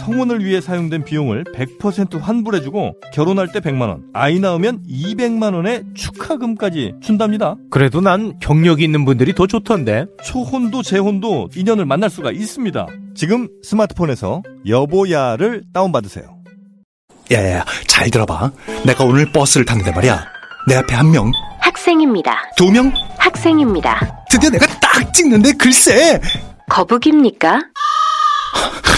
성혼을 위해 사용된 비용을 100% 환불해주고 결혼할 때 100만원, 아이 낳으면 200만원의 축하금까지 준답니다. 그래도 난 경력이 있는 분들이 더 좋던데. 초혼도 재혼도 인연을 만날 수가 있습니다. 지금 스마트폰에서 여보야를 다운받으세요. 야야야, 잘 들어봐. 내가 오늘 버스를 탔는데 말이야. 내 앞에 한 명, 학생입니다. 두 명, 학생입니다. 드디어 내가 딱 찍는데 글쎄! 거북입니까?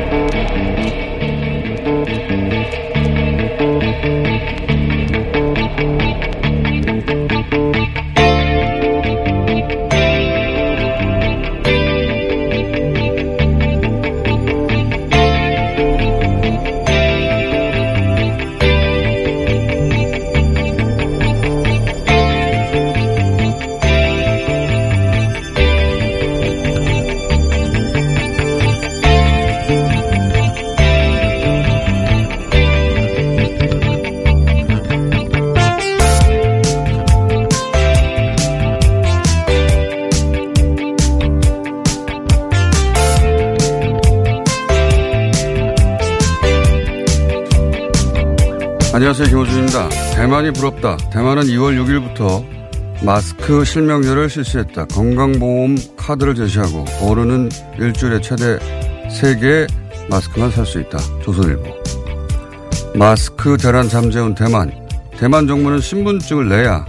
안녕하세요. 김호준입니다. 대만이 부럽다. 대만은 2월 6일부터 마스크 실명제를 실시했다. 건강보험 카드를 제시하고 오르는 일주일에 최대 3개의 마스크만 살 수 있다. 조선일보. 마스크 대란 잠재운 대만. 대만 정부는 신분증을 내야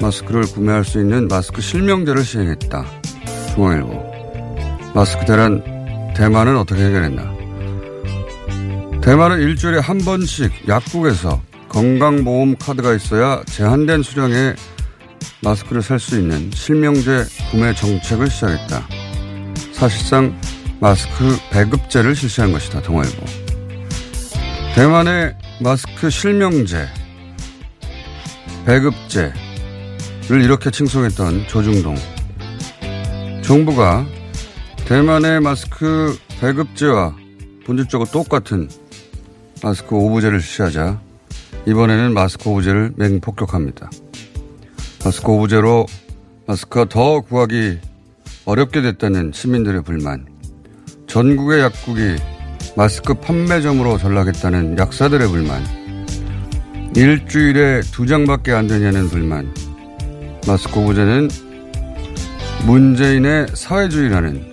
마스크를 구매할 수 있는 마스크 실명제를 시행했다. 중앙일보. 마스크 대란 대만은 어떻게 해결했나? 대만은 일주일에 한 번씩 약국에서 건강보험 카드가 있어야 제한된 수량의 마스크를 살 수 있는 실명제 구매 정책을 시작했다. 사실상 마스크 배급제를 실시한 것이다. 동아일보. 대만의 마스크 실명제, 배급제를 이렇게 칭송했던 조중동. 정부가 대만의 마스크 배급제와 본질적으로 똑같은 마스크 오브제를 실시하자 이번에는 마스크 오브제를 맹폭격합니다. 마스크 오브제로 마스크가 더 구하기 어렵게 됐다는 시민들의 불만, 전국의 약국이 마스크 판매점으로 전락했다는 약사들의 불만, 일주일에 두 장밖에 안 되냐는 불만, 마스크 오브제는 문재인의 사회주의라는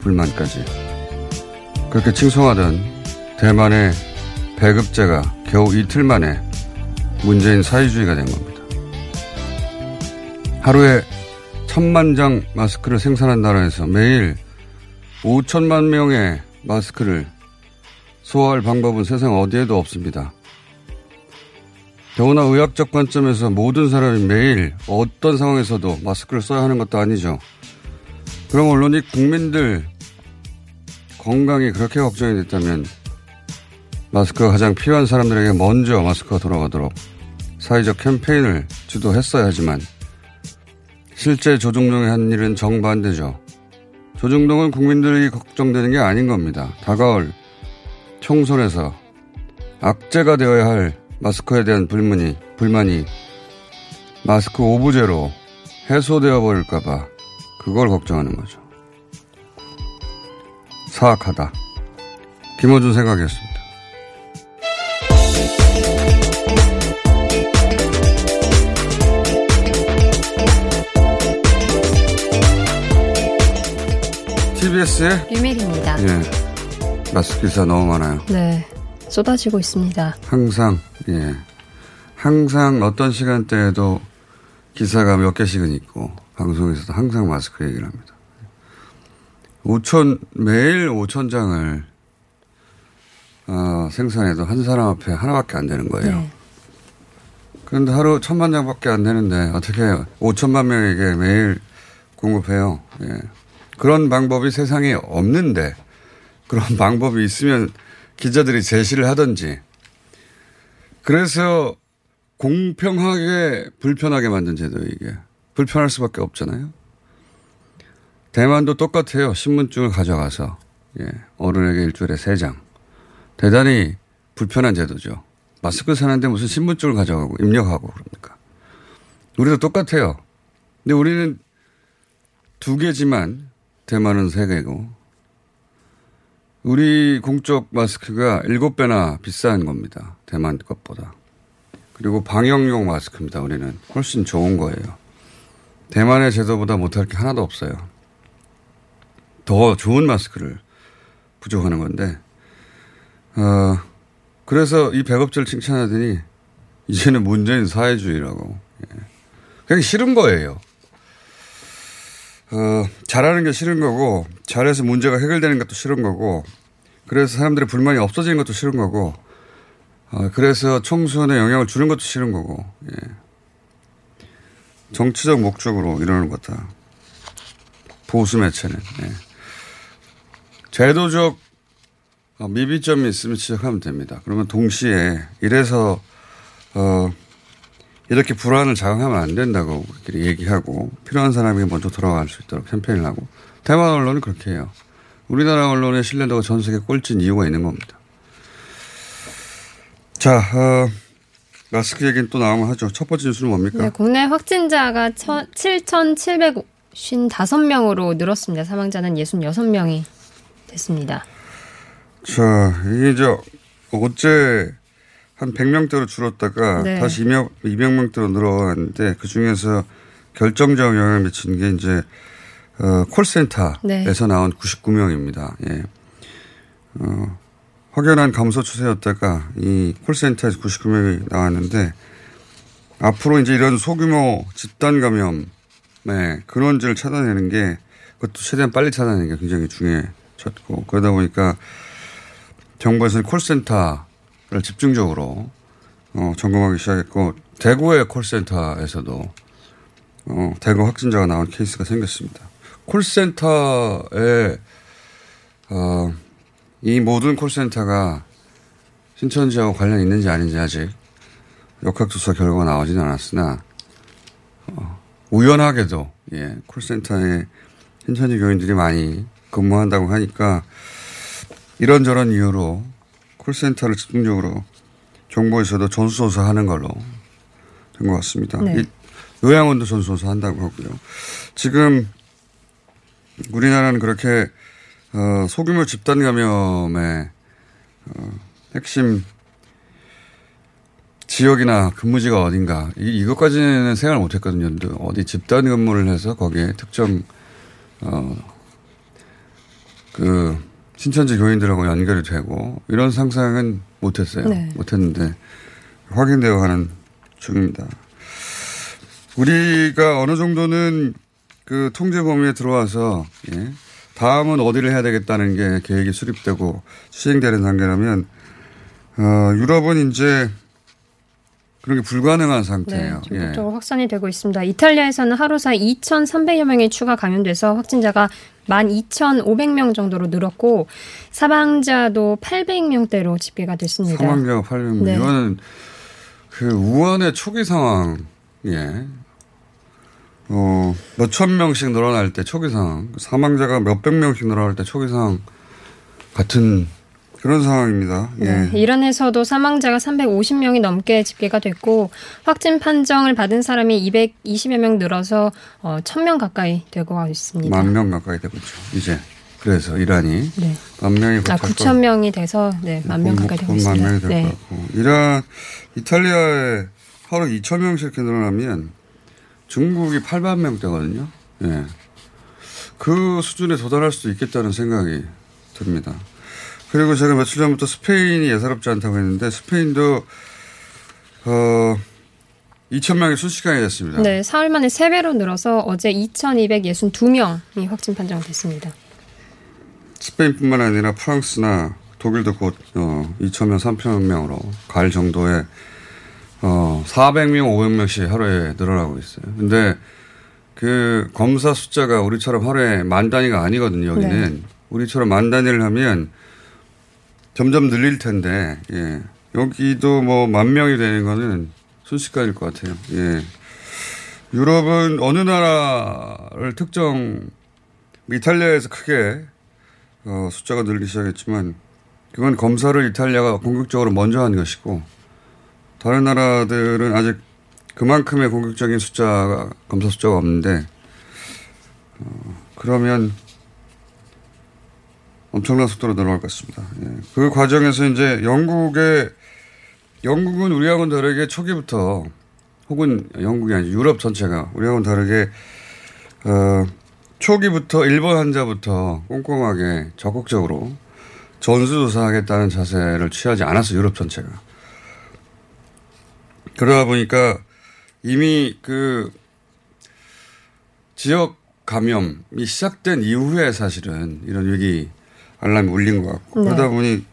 불만까지. 그렇게 칭송하던 대만의 배급제가 겨우 이틀 만에 문재인 사회주의가 된 겁니다. 하루에 천만 장 마스크를 생산한다고 해서 매일 5천만 명의 마스크를 소화할 방법은 세상 어디에도 없습니다. 더구나 의학적 관점에서 모든 사람이 매일 어떤 상황에서도 마스크를 써야 하는 것도 아니죠. 그럼 언론이 국민들 건강이 그렇게 걱정이 됐다면 마스크가 가장 필요한 사람들에게 먼저 마스크가 돌아가도록 사회적 캠페인을 주도했어야 하지만 실제 조중동이 한 일은 정반대죠. 조중동은 국민들이 걱정되는 게 아닌 겁니다. 다가올 총선에서 악재가 되어야 할 마스크에 대한 불만이, 불만이 마스크 오브제로 해소되어 버릴까봐 그걸 걱정하는 거죠. 사악하다. 김호준 생각이었습니다. TBS의 유밀입니다. 예, 마스크 기사 너무 많아요. 네. 쏟아지고 있습니다. 항상 예, 항상 어떤 시간대에도 기사가 몇 개씩은 있고 방송에서도 항상 마스크 얘기를 합니다. 5천, 매일 5천 장을, 어, 생산해도 한 사람 앞에 하나밖에 안 되는 거예요. 네. 그런데 하루 천만 장밖에 안 되는데 어떻게 5천만 명에게 매일 공급해요. 예. 그런 방법이 세상에 없는데 그런 방법이 있으면 기자들이 제시를 하든지 그래서 공평하게 불편하게 만든 제도 이게 불편할 수밖에 없잖아요. 대만도 똑같아요. 신분증을 가져가서 예. 어른에게 일주일에 세 장. 대단히 불편한 제도죠. 마스크 사는데 무슨 신분증을 가져가고 입력하고 그럽니까? 우리도 똑같아요. 근데 우리는 두 개지만 대만은 세 개고 우리 공적 마스크가 일곱 배나 비싼 겁니다. 대만 것보다. 그리고 방역용 마스크입니다. 우리는 훨씬 좋은 거예요. 대만의 제도보다 못할 게 하나도 없어요. 더 좋은 마스크를 부족하는 건데, 어, 그래서 이 백업자를 칭찬하더니 이제는 문재인 사회주의라고. 예. 그냥 싫은 거예요. 어, 잘하는 게 싫은 거고, 잘해서 문제가 해결되는 것도 싫은 거고, 그래서 사람들의 불만이 없어지는 것도 싫은 거고, 어, 그래서 청소년에 영향을 주는 것도 싫은 거고, 예. 정치적 목적으로 이러는 것 같다. 보수 매체는. 예. 제도적 어, 미비점이 있으면 지적하면 됩니다. 그러면 동시에 이래서 어, 이렇게 불안을 자극하면 안 된다고 우리끼리 얘기하고 필요한 사람에게 먼저 돌아갈 수 있도록 캠페인을 하고 대만 언론은 그렇게 해요. 우리나라 언론의 신뢰도가 전 세계 꼴찌인 이유가 있는 겁니다. 자, 어, 마스크 얘기는 또 나오면 하죠. 첫 번째 뉴스는 뭡니까? 네, 국내 확진자가 7,755명으로 늘었습니다. 사망자는 66명이 됐습니다. 자, 이게 이제 어제 한 100명대로 줄었다가 네. 다시 200, 200명대로 늘어났는데 그 중에서 결정적 영향을 미친 게 이제 어, 콜센터에서 네. 나온 99명입니다. 예. 어, 확연한 감소 추세였다가 이 콜센터에서 99명이 나왔는데 앞으로 이제 이런 소규모 집단 감염의 근원지를 찾아내는 게 그것도 최대한 빨리 찾아내는 게 굉장히 중요해졌고 그러다 보니까 정부에서는 콜센터 를 집중적으로 어, 점검하기 시작했고 대구의 콜센터에서도 어, 대구 확진자가 나온 케이스가 생겼습니다. 콜센터에 어, 이 모든 콜센터가 신천지하고 관련이 있는지 아닌지 아직 역학조사 결과가 나오지는 않았으나 어, 우연하게도 예, 콜센터에 신천지 교인들이 많이 근무한다고 하니까 이런저런 이유로 콜센터를 집중적으로 정부에서도 전수조사 하는 걸로 된 것 같습니다. 네. 이 요양원도 전수조사 한다고 하고요. 지금 우리나라는 그렇게 어, 소규모 집단 감염의 어, 핵심 지역이나 근무지가 어딘가 이, 이것까지는 생각을 못했거든요. 어디 집단 근무를 해서 거기에 특정 어, 그 신천지 교인들하고 연결이 되고 이런 상상은 못했어요. 네. 못했는데 확인되어 가는 중입니다. 우리가 어느 정도는 그 통제 범위에 들어와서 예, 다음은 어디를 해야 되겠다는 게 계획이 수립되고 시행되는 단계라면 어, 유럽은 이제 그런 게 불가능한 네, 상태예요. 예. 전국적으로 확산이 되고 있습니다. 이탈리아에서는 하루 사이 2,300여 명이 추가 감염돼서 확진자가 12,500명 정도로 늘었고 사망자도 800명대로 집계가 됐습니다. 사망자가 800명. 네. 이거는 그 우한의 초기 상황, 예. 어, 몇천 명씩 늘어날 때 초기 상황, 사망자가 몇백 명씩 늘어날 때 초기 상황 같은 그런 상황입니다. 예. 네, 이란에서도 사망자가 350명이 넘게 집계가 됐고 확진 판정을 받은 사람이 220여 명 늘어서 어, 1000명 가까이 되고 있습니다. 만 명 가까이 되고 있죠. 이제. 그래서 이란이 네. 만 명이 아, 곧잘 9천 명이 돼서 네, 만명 가까이 되고 만 있습니다. 명이 될것 네. 같고. 이란, 이탈리아에 하루 2천 명씩 늘어나면 중국이 8만 명대거든요. 예. 그 수준에 도달할 수도 있겠다는 생각이 듭니다. 그리고 제가 며칠 전부터 스페인이 예사롭지 않다고 했는데 스페인도 어 2천 명이 순식간에 됐습니다. 네, 사흘 만에 3배로 늘어서 어제 2,262명이 확진 판정됐습니다. 스페인뿐만 아니라 프랑스나 독일도 곧 어, 2천명, 3천 명으로 갈 정도의 어, 400명, 500명씩 하루에 늘어나고 있어요. 근데 그 검사 숫자가 우리처럼 하루에 만 단위가 아니거든요. 여기는 네. 우리처럼 만 단위를 하면 점점 늘릴 텐데 예. 여기도 뭐 만 명이 되는 거는 순식간일 것 같아요. 예. 유럽은 어느 나라를 특정 이탈리아에서 크게 어, 숫자가 늘기 시작했지만 그건 검사를 이탈리아가 공격적으로 먼저 한 것이고 다른 나라들은 아직 그만큼의 공격적인 숫자가 검사 숫자가 없는데 어, 그러면 엄청난 속도로 늘어날 것 같습니다. 예. 그 과정에서 이제 영국의 영국은 우리하고는 다르게 초기부터 혹은 영국이 아니고 유럽 전체가 우리하고는 다르게 어, 초기부터 일본 환자부터 꼼꼼하게 적극적으로 전수조사하겠다는 자세를 취하지 않았어 유럽 전체가. 그러다 보니까 이미 그 지역 감염이 시작된 이후에 사실은 이런 위기 알람이 울린 것 같고 네. 그러다 보니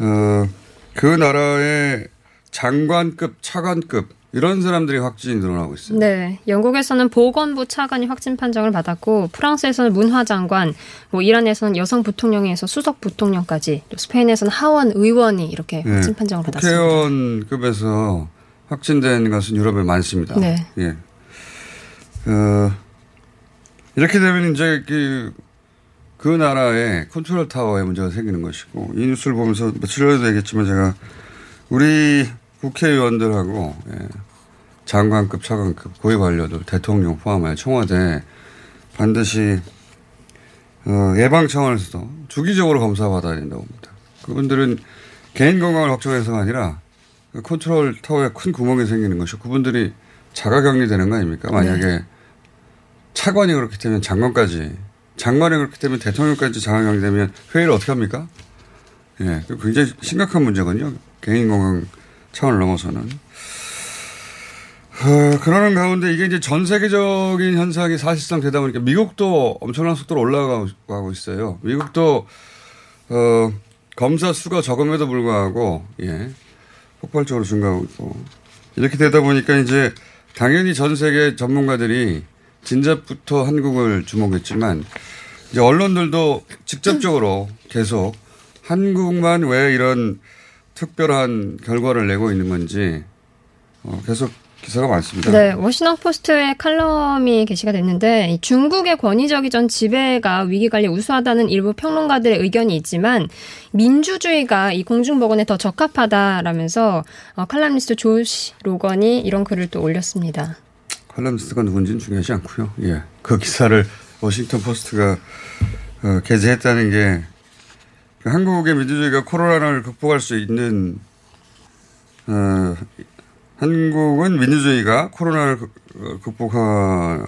어, 그 나라의 장관급, 차관급 이런 사람들이 확진이 늘어나고 있어요. 네, 영국에서는 보건부 차관이 확진 판정을 받았고 프랑스에서는 문화장관, 뭐 이란에서는 여성 부통령에서 수석 부통령까지, 또 스페인에서는 하원 의원이 이렇게 네. 확진 판정을 받았습니다. 국회의원급에서 확진된 것은 유럽에 많습니다. 네. 예. 어, 이렇게 되면 이제 그, 그 나라의 컨트롤 타워에 문제가 생기는 것이고 이 뉴스를 보면서 며칠 전에도 얘기했지만 제가 우리 국회의원들하고 예, 장관급, 차관급, 고위 관료들, 대통령 포함하여 청와대 반드시 어, 예방 차원에서도 주기적으로 검사받아야 된다고 봅니다. 그분들은 개인 건강을 걱정해서가 아니라 그 컨트롤 타워에 큰 구멍이 생기는 것이 그분들이 자가 격리되는 거 아닙니까? 만약에 차관이 그렇게 되면 장관까지, 장관이 그렇게 되면 대통령까지 자가격리되면 회의를 어떻게 합니까? 예, 그 굉장히 심각한 문제거든요. 개인 건강 차원을 넘어서는. 어, 그러는 가운데 이게 이제 전 세계적인 현상이 사실상 되다 보니까 미국도 엄청난 속도로 올라가고 있어요. 미국도, 어, 검사 수가 적음에도 불구하고, 예, 폭발적으로 증가하고 있고. 이렇게 되다 보니까 이제 당연히 전 세계 전문가들이 진작부터 한국을 주목했지만 이제 언론들도 직접적으로 계속 한국만 왜 이런 특별한 결과를 내고 있는 건지 어, 계속 기사가 많습니다. 네, 워싱턴 포스트에 칼럼이 게시가 됐는데 이 중국의 권위적 이전 지배가 위기 관리에 우수하다는 일부 평론가들의 의견이 있지만 민주주의가 이 공중보건에 더 적합하다라면서 어, 칼럼니스트 조시 로건이 이런 글을 또 올렸습니다. 칼럼니스트가 누군지는 중요하지 않고요. 예, 그 기사를 워싱턴 포스트가 어, 게재했다는 게그 한국의 민주주의가 코로나를 극복할 수 있는 어, 한국은 민주주의가 코로나를 극- 어, 극복할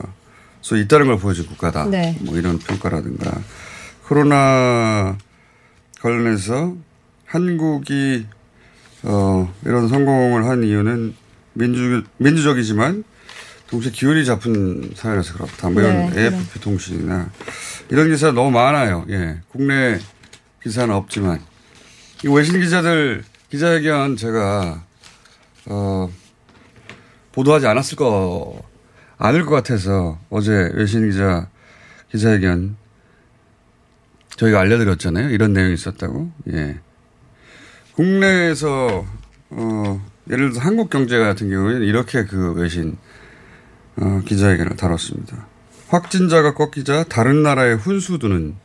수 있다는 걸 보여준 국가다. 네. 뭐 이런 평가라든가 코로나 관련해서 한국이 어, 이런 성공을 한 이유는 민주 민주적이지만 동시에 기운이 잡힌 사회라서 그렇다. 뭐 이런 네, AFP 통신이나 이런 기사 너무 많아요. 예, 국내 기사는 없지만 이 외신 기자들 기자회견 제가 어, 보도하지 않았을 거 않을 것 같아서 어제 외신 기자 기자회견 저희가 알려드렸잖아요. 이런 내용이 있었다고. 예. 국내에서 어, 예를 들어 한국 경제 같은 경우에는 이렇게 그 외신 어, 기자회견을 다뤘습니다. 확진자가 꺾이자 다른 나라에 훈수 두는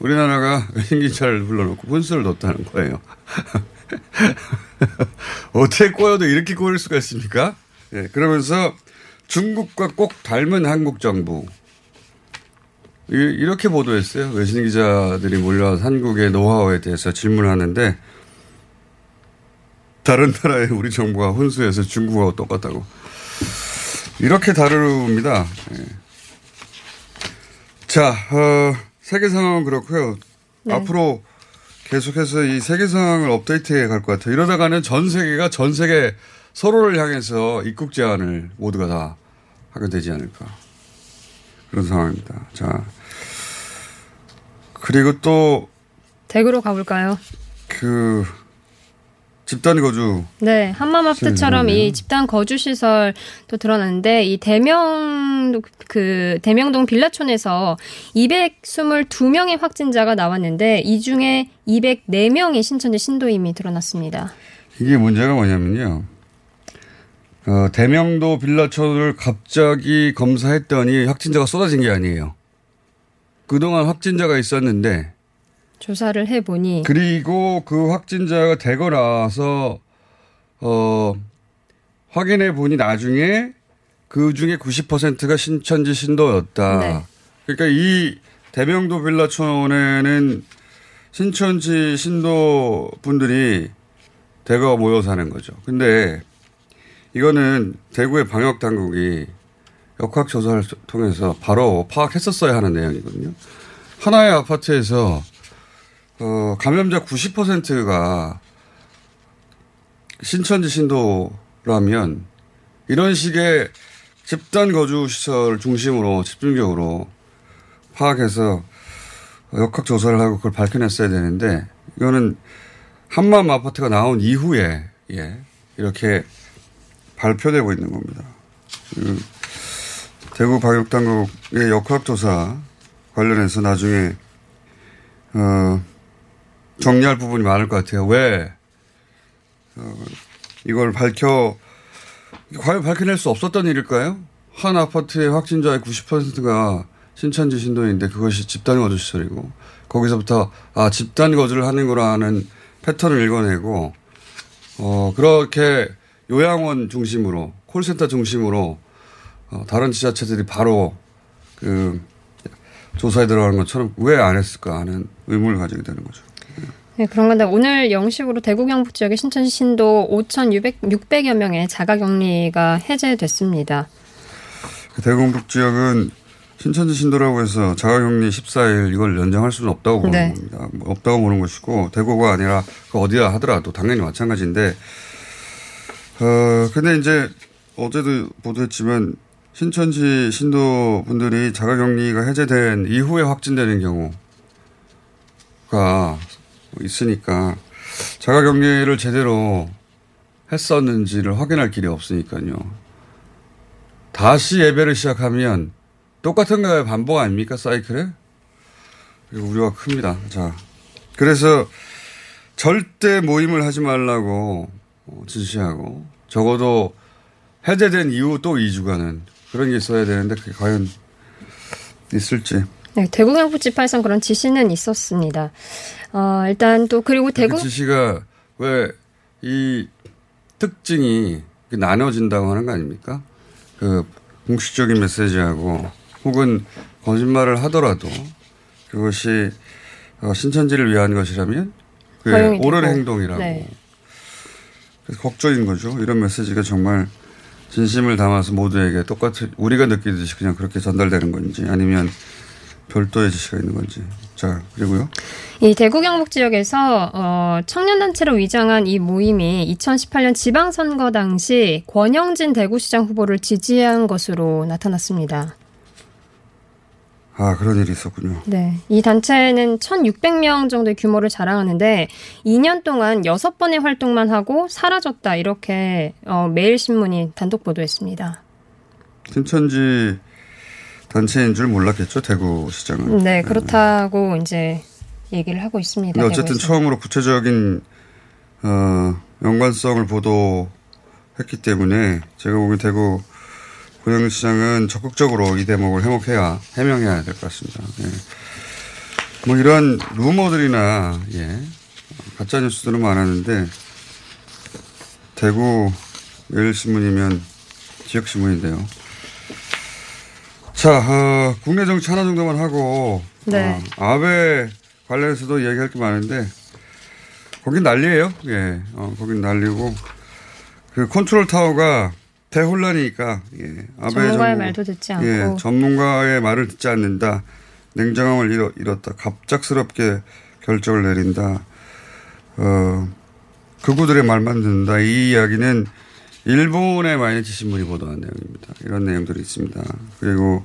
우리나라가 외신 기자를 불러놓고 훈수를 뒀다는 거예요. 어떻게 꼬여도 이렇게 꼬일 수가 있습니까? 예, 그러면서 중국과 꼭 닮은 한국 정부. 이- 이렇게 보도했어요. 외신 기자들이 몰려와서 한국의 노하우에 대해서 질문하는데 다른 나라의 우리 정부가 혼수해서 중국하고 똑같다고. 이렇게 다룹니다. 예. 자, 어, 세계 상황은 그렇고요. 네. 앞으로 계속해서 이 세계 상황을 업데이트해 갈 것 같아요. 이러다가는 전 세계가 전 세계 서로를 향해서 입국 제한을 모두가 다 하게 되지 않을까. 그런 상황입니다. 자. 그리고 또 댁으로 가볼까요? 그 집단 거주 네, 한마마트처럼 이 집단 거주 시설 또 드러났는데 이 대명 그 대명동 빌라촌에서 222명의 확진자가 나왔는데 이 중에 204명의 신천지 신도임이 드러났습니다. 이게 문제가 뭐냐면요. 어, 대명도 빌라촌을 갑자기 검사했더니 확진자가 쏟아진 게 아니에요. 그동안 확진자가 있었는데 조사를 해보니 그리고 그 확진자가 되고 나서 어 확인해 보니 나중에 그 중에 90%가 신천지 신도였다. 네. 그러니까 이 대명도 빌라촌에는 신천지 신도 분들이 대거 모여 사는 거죠. 근데 이거는 대구의 방역 당국이 역학 조사를 통해서 바로 파악했었어야 하는 내용이거든요. 하나의 아파트에서 어, 감염자 90%가 신천지 신도라면 이런 식의 집단 거주 시설 중심으로 집중적으로 파악해서 역학 조사를 하고 그걸 밝혀냈어야 되는데 이거는 한마음 아파트가 나온 이후에 예, 이렇게 발표되고 있는 겁니다. 그 대구 방역 당국의 역학 조사 관련해서 나중에 어, 정리할 부분이 많을 것 같아요. 왜 어, 이걸 밝혀 과연 밝혀낼 수 없었던 일일까요? 한 아파트의 확진자의 90%가 신천지 신도인데 그것이 집단 거주 시설이고 거기서부터 아 집단 거주를 하는 거라는 패턴을 읽어내고 어 그렇게 요양원 중심으로 콜센터 중심으로 어, 다른 지자체들이 바로 그 조사에 들어가는 것처럼 왜 안 했을까 하는 의문을 가지게 되는 거죠. 네, 그런 건데 오늘 영식으로 대구 경북 지역의 신천지 신도 5,600여 명의 자가격리가 해제됐습니다. 그 대구 경북 지역은 신천지 신도라고 해서 자가격리 14일 이걸 연장할 수는 없다고 보는 네. 겁니다. 뭐 없다고 보는 것이고 대구가 아니라 그 어디야 하더라도 당연히 마찬가지인데 어 근데 이제 어제도 보도했지만 신천지 신도 분들이 자가격리가 해제된 이후에 확진되는 경우가 있으니까 자가 격리를 제대로 했었는지를 확인할 길이 없으니까요. 다시 예배를 시작하면 똑같은 거의 반복 아닙니까 사이클에? 우려가 큽니다. 자, 그래서 절대 모임을 하지 말라고 어, 지시하고 적어도 해제된 이후 또 2주간은 그런 게 있어야 되는데 그게 과연 있을지. 네, 대구 경북 지파에선 그런 지시는 있었습니다. 어, 일단 또 그리고 대구 그 지시가 왜 이 특징이 나눠진다고 하는 거 아닙니까? 그 공식적인 메시지하고 혹은 거짓말을 하더라도 그것이 어, 신천지를 위한 것이라면 그게 옳은. 행동이라고. 네. 그래서 걱정인 거죠. 이런 메시지가 정말 진심을 담아서 모두에게 똑같이 우리가 느끼듯이 그냥 그렇게 전달되는 건지 아니면 별도의 지시가 있는 건지. 자, 그리고요. 이 대구 경북 지역에서 어, 청년단체로 위장한 이 모임이 2018년 지방선거 당시 권영진 대구시장 후보를 지지한 것으로 나타났습니다. 아, 그런 일이 있었군요. 네. 이 단체는 1,600명 정도의 규모를 자랑하는데 2년 동안 6번의 활동만 하고 사라졌다. 이렇게 어, 매일신문이 단독 보도했습니다. 신천지 단체인 줄 몰랐겠죠, 대구 시장은. 네, 그렇다고 이제 얘기를 하고 있습니다. 어쨌든 대구에서. 처음으로 구체적인 어, 연관성을 보도했기 때문에 제가 보기엔 대구 고양시장은 적극적으로 이 대목을 해목해야 해명해야 될 것 같습니다. 예. 뭐 이런 루머들이나 예, 가짜 뉴스들은 많았는데 대구 매일신문이면 지역신문인데요. 자, 어, 국내 정치 하나 정도만 하고 네. 어, 아베 관련해서도 이야기할 게 많은데 거긴 난리예요. 예, 어, 거긴 난리고 그 컨트롤 타워가 대혼란이니까 예, 아베 전문가의 정부- 말도 듣지 않고. 예, 전문가의 말을 듣지 않는다. 냉정함을 잃어, 잃었다. 갑작스럽게 결정을 내린다. 어, 그구들의 말만 듣는다. 이 이야기는 일본의 마이너치 신문이 보도한 내용입니다. 이런 내용들이 있습니다. 그리고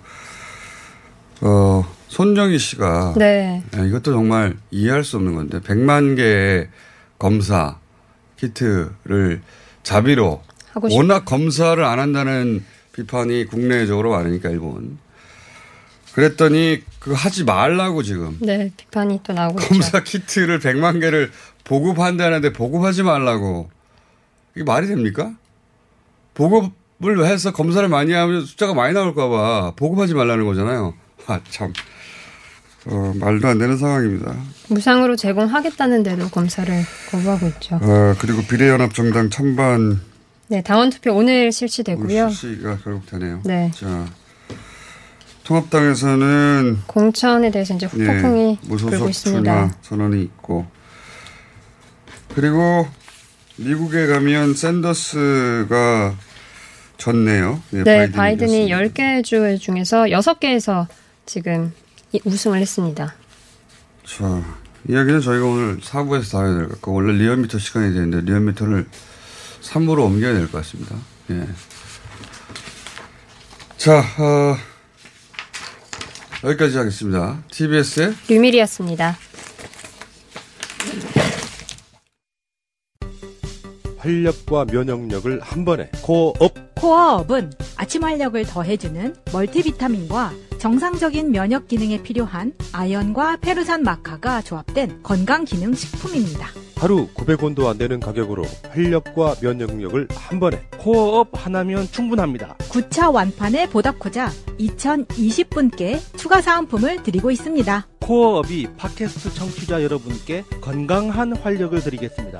어, 손정희 씨가 네. 야, 이것도 정말 이해할 수 없는 건데 100만 개의 검사 키트를 자비로 워낙 검사를 안 한다는 비판이 국내적으로 많으니까 일본. 그랬더니 그 하지 말라고 지금 네, 비판이 또 나오고 있죠. 검사 키트를 100만 개를 보급한다는데 보급하지 말라고. 이게 말이 됩니까? 보급을 해서 검사를 많이 하면 숫자가 많이 나올까봐 보급하지 말라는 거잖아요. 아, 참. 어, 말도 안 되는 상황입니다. 무상으로 제공하겠다는데도 검사를 거부하고 있죠. 어, 그리고 비례연합정당 찬반 네, 당원 투표 오늘 실시되고요. 실시가 결국 되네요. 네. 자, 통합당에서는 공천에 대해서 이제 예, 후폭풍이 불고 무소속 있습니다. 선언이 있고 그리고 미국에 가면 샌더스가 졌네요. 예, 네, 바이든이 바이든이 이겼습니다. 10개 주 중에서 6개에서 지금 이- 우승을 했습니다. 자, 이야기는 저희가 오늘 4부에서 다 해야 될 것 같고 원래 리얼미터 시간이 되는데 리얼미터를 3부로 옮겨야 될 것 같습니다. 예. 자, 어, 여기까지 하겠습니다. TBS의 류밀이었습니다. 활력과 면역력을 한 번에 코업 코어업은 아침 활력을 더해주는 멀티비타민과 정상적인 면역 기능에 필요한 아연과 페루산 마카가 조합된 건강 기능 식품입니다. 하루 900원도 안 되는 가격으로 활력과 면역력을 한 번에 코어업 하나면 충분합니다. 9차 완판에 보답코자 2020분께 추가 사은품을 드리고 있습니다. 코어업이 팟캐스트 청취자 여러분께 건강한 활력을 드리겠습니다.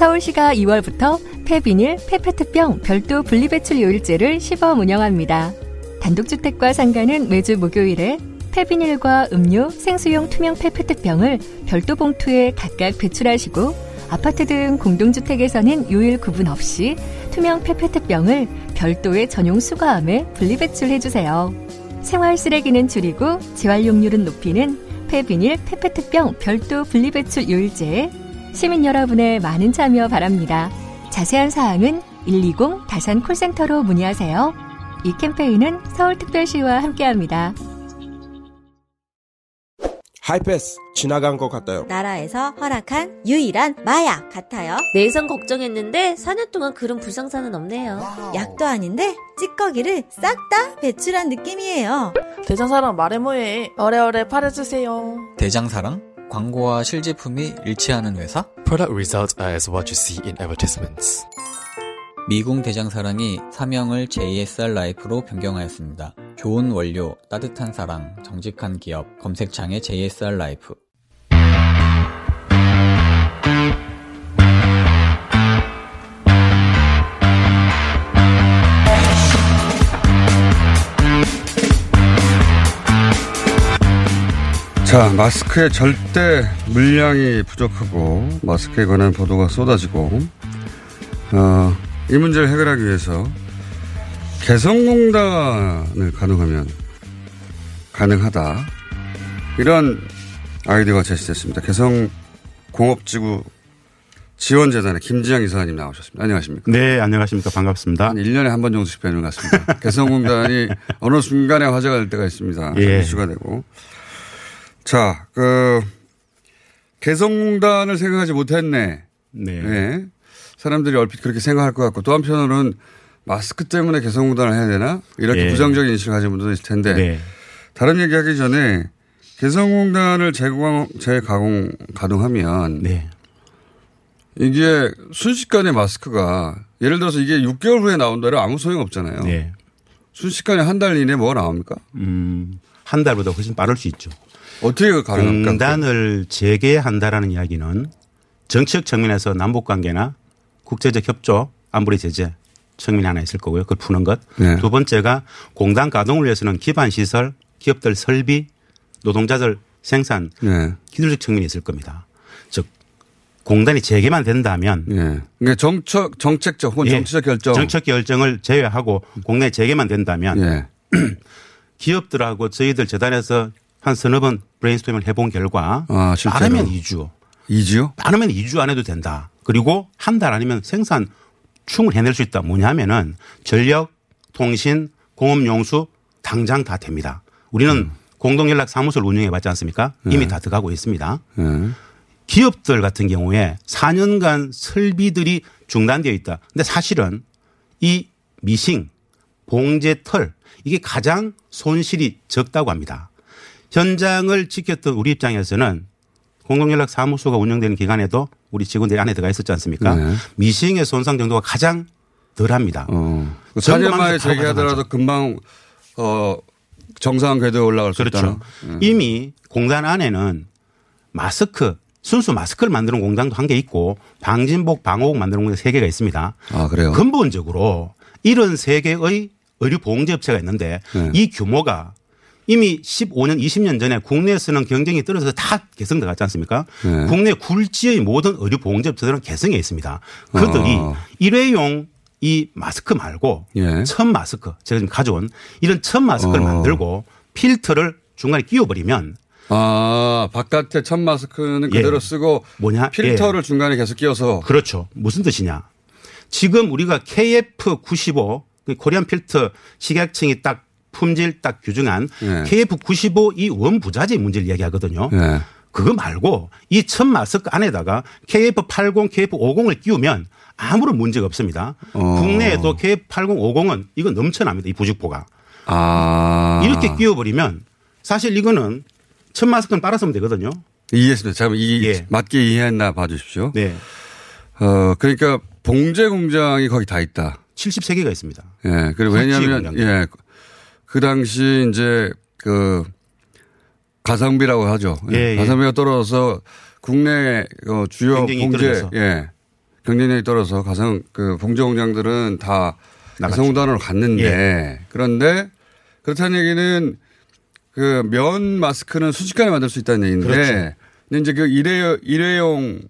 서울시가 2월부터 폐비닐, 폐페트병 별도 분리배출 요일제를 시범 운영합니다. 단독주택과 상가는 매주 목요일에 폐비닐과 음료, 생수용 투명 페페트병을 별도 봉투에 각각 배출하시고 아파트 등 공동주택에서는 요일 구분 없이 투명 페페트병을 별도의 전용 수거함에 분리배출해주세요. 생활 쓰레기는 줄이고 재활용률은 높이는 폐비닐, 페페트병 별도 분리배출 요일제에 시민 여러분의 많은 참여 바랍니다. 자세한 사항은 120 다산 콜센터로 문의하세요. 이 캠페인은 서울특별시와 함께합니다. 하이패스 지나간 것 같아요. 나라에서 허락한 유일한 마약 같아요. 내성 걱정했는데 4년 동안 그런 불상사는 없네요. 약도 아닌데 찌꺼기를 싹 다 배출한 느낌이에요. 대장사랑 말해 뭐해. 어래어래 팔아주세요. 대장사랑 광고와 실제품이 일치하는 회사? Product results are as what you see in advertisements. 미궁 대장사랑이 사명을 JSR 라이프로 변경하였습니다. 좋은 원료, 따뜻한 사랑, 정직한 기업, 검색창에 JSR 라이프. 자, 마스크의 절대 물량이 부족하고 마스크에 관한 보도가 쏟아지고 어, 이 문제를 해결하기 위해서 개성공단을 가능하면 가능하다 이런 아이디어가 제시됐습니다. 개성공업지구 지원재단의 김지영 이사님 나오셨습니다. 안녕하십니까? 네, 안녕하십니까. 반갑습니다. 한 1년에 한 번 정도씩 뵈는 것 같습니다. 개성공단이 어느 순간에 화제가 될 때가 있습니다. 예. 이슈가 되고. 자, 그, 개성공단을 생각하지 못했네. 네. 네. 사람들이 얼핏 그렇게 생각할 것 같고 또 한편으로는 마스크 때문에 개성공단을 해야 되나? 이렇게 예. 부정적인 인식을 가진 분들도 있을 텐데. 네. 다른 얘기 하기 전에 개성공단을 재가공, 재가공, 가동하면. 네. 이게 순식간에 마스크가 예를 들어서 이게 6개월 후에 나온다면 아무 소용 없잖아요. 네. 순식간에 한 달 이내에 뭐가 나옵니까? 음, 한 달보다 훨씬 빠를 수 있죠. 어떻게 가능합니까? 공단을 재개한다라는 이야기는 정치적 측면에서 남북 관계나 국제적 협조, 안보리 제재 측면이 하나 있을 거고요. 그걸 푸는 것. 네. 두 번째가 공단 가동을 위해서는 기반 시설, 기업들 설비, 노동자들 생산, 네. 기술적 측면이 있을 겁니다. 즉 공단이 재개만 된다면 예. 그러니까 정책 정책적 혹은 예. 정치적 결정. 정책 결정을 제외하고 공단이 재개만 된다면 예. 기업들하고 저희들 재단에서 한 서너 번 브레인스토밍을 해본 결과 아? 빠르면 2주, 2주요? 빠르면 2주 안 해도 된다. 그리고 한 달 아니면 생산 충분히 해낼 수 있다. 뭐냐면은 전력, 통신, 공업 용수 당장 다 됩니다. 우리는 음. 공동연락 사무소를 운영해 봤지 않습니까? 네. 이미 다 들어가고 있습니다. 예. 기업들 같은 경우에 4년간 설비들이 중단되어 있다. 근데 사실은 이 미싱, 봉제 털 이게 가장 손실이 적다고 합니다. 현장을 지켰던 우리 입장에서는 공동연락 사무소가 운영되는 기간에도 우리 직원들이 안에 들어가 있었지 않습니까? 네. 미싱의 손상 정도가 가장 덜 합니다. 어. 4년 만에 재개하더라도 금방 어 정상 궤도에 올라갈 수 그렇죠. 예. 이미 공단 안에는 마스크 순수 마스크를 만드는 공장도 한 개 있고 방진복 방호복 만드는 공장 세 개가 있습니다. 아 그래요. 근본적으로 이런 세 개의 의류 봉제 업체가 있는데 네. 이 규모가 이미 15년, 20년 전에 국내에서는 경쟁이 떨어져서 다 개성들어갔지 않습니까? 네. 국내 굴지의 모든 의류 봉제 업체들은 개성에 있습니다. 그들이 어. 일회용 이 마스크 말고 예. 천 마스크 제가 지금 가져온 이런 천 마스크를 어. 만들고 필터를 중간에 끼워버리면 아 바깥에 천 마스크는 예. 그대로 쓰고 뭐냐 필터를 예. 중간에 계속 끼워서 그렇죠. 무슨 뜻이냐? 지금 우리가 KF95 그 코리안 필터 식약청이 딱 품질 딱 규정한 예. KF95 이 원부자재 문제를 이야기하거든요. 예. 그거 말고 이천 마스크 안에다가 KF80, KF50을 끼우면 아무런 문제가 없습니다. 어. 국내에도 KF80, 50은 이건 넘쳐납니다. 이 부직포가. 아 이렇게 끼워버리면 사실 이거는 천 마스크는 빨아서면 되거든요. 이해했습니다. 잠깐 이 예. 맞게 이해했나 봐주십시오. 네. 어 그러니까 봉제 공장이 거기 다 있다. 73개가 있습니다. 예. 그리고 왜냐하면 공장도. 예. 그 당시 이제 그 가성비라고 하죠. 예, 예. 가성비가 떨어져서 국내 어, 주요 봉제. 예. 경쟁력이 떨어져서 가성 그 봉제 공장들은 다 나갔죠. 가성우단으로 갔는데 예. 그런데 그렇다는 얘기는 그 면 마스크는 순식간에 만들 수 있다는 얘기인데 그렇죠. 근데 이제 그 일회 일회용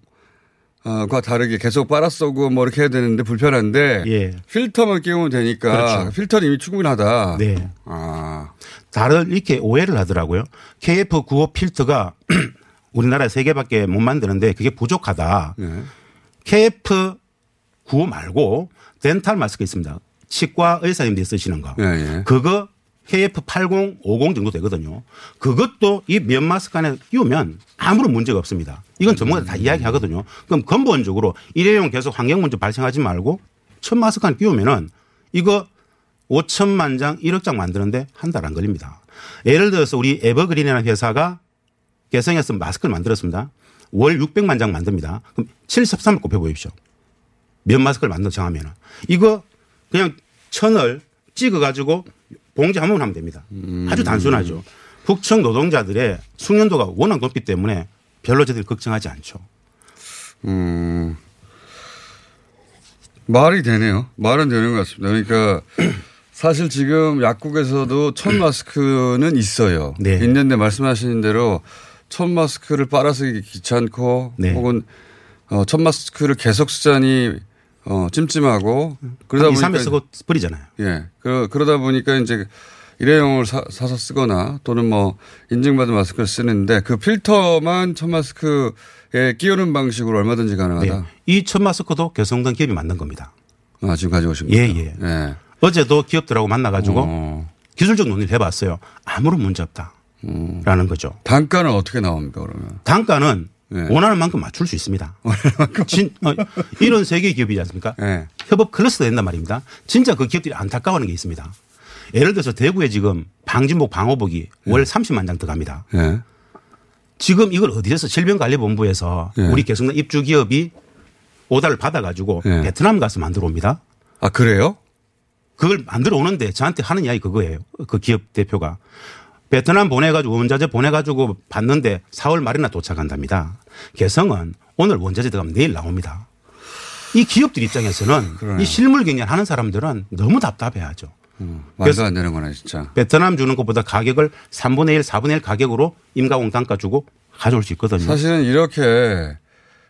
어과 다르게 계속 빨아 쓰고 뭐 이렇게 해야 되는데 불편한데 예. 필터만 끼우면 되니까 그렇죠. 필터는 이미 충분하다. 네. 아. 다들 이렇게 오해를 하더라고요. KF95 필터가 우리나라에 세 개밖에 못 만드는데 그게 부족하다. 네. KF95 말고 덴탈 마스크 있습니다. 치과 의사님들이 쓰시는 거. 예, 예. 그거 KF80, 50 정도 되거든요. 그것도 이 면 마스크 안에 끼우면 아무런 문제가 없습니다. 이건 전문가들 다 이야기하거든요. 그럼 근본적으로 일회용 계속 환경 문제 발생하지 말고 천 마스크 안에 끼우면은 이거 5천만 장, 1억 장 만드는데 한 달 안 걸립니다. 예를 들어서 우리 에버그린이라는 회사가 개성에서 마스크를 만들었습니다. 월 600만 장 만듭니다. 그럼 73을 곱해 보십시오. 면 마스크를 만든 정하면은 이거 그냥 천을 찍어 가지고 번 하면 됩니다. 아주 단순하죠. 북청 노동자들의 숙련도가 워낙 높기 때문에 별로 저들이 걱정하지 않죠. 음. 말이 되네요. 말은 되는 것 같습니다. 그러니까 사실 지금 약국에서도 천 마스크는 있어요. 네. 있는데 말씀하시는 대로 천 마스크를 빨아쓰기 귀찮고 네. 혹은 어, 천 마스크를 계속 쓰자니 어, 찜찜하고 그러다 한 2, 3일 보니까 쓰고 버리잖아요. 예. 그러, 그러다 보니까 이제 일회용을 사, 사서 쓰거나 또는 뭐 인증받은 마스크를 쓰는데 그 필터만 천 마스크에 끼우는 방식으로 얼마든지 가능하다. 네. 이천 마스크도 개성동 기업이 만든 겁니다. 아, 지금 가져오신 예, 거죠? 예. 예. 어제도 기업들하고 만나가지고 어. 기술적 논의를 해봤어요. 아무런 문제 없다. 음. 라는 거죠. 단가는 어떻게 나옵니까, 그러면? 단가는 예. 원하는 만큼 맞출 수 있습니다. 진, 어, 이런 세계 기업이지 않습니까? 예. 협업 클러스가 된단 말입니다. 진짜 그 기업들이 안타까워하는 게 있습니다. 예를 들어서 대구에 지금 방진복 방호복이 월 30만 장 들어갑니다. 예. 지금 이걸 어디에서 질병관리본부에서 예. 우리 개성동 입주 기업이 오다를 받아가지고 예. 베트남 가서 만들어 옵니다. 아, 그래요? 그걸 만들어 오는데 저한테 하는 이야기 그거예요. 그 기업 대표가. 베트남 보내가지고 원자재 보내가지고 봤는데 4월 말이나 도착한답니다. 개성은 오늘 원자재 들어가면 내일 나옵니다. 이 기업들 입장에서는 그러네요. 이 실물 경쟁 하는 사람들은 너무 답답해하죠. 말도 안 되는 거네 진짜. 베트남 주는 것보다 가격을 3분의 1, 4분의 1 가격으로 임가공 단가 주고 가져올 수 있거든요. 사실은 이렇게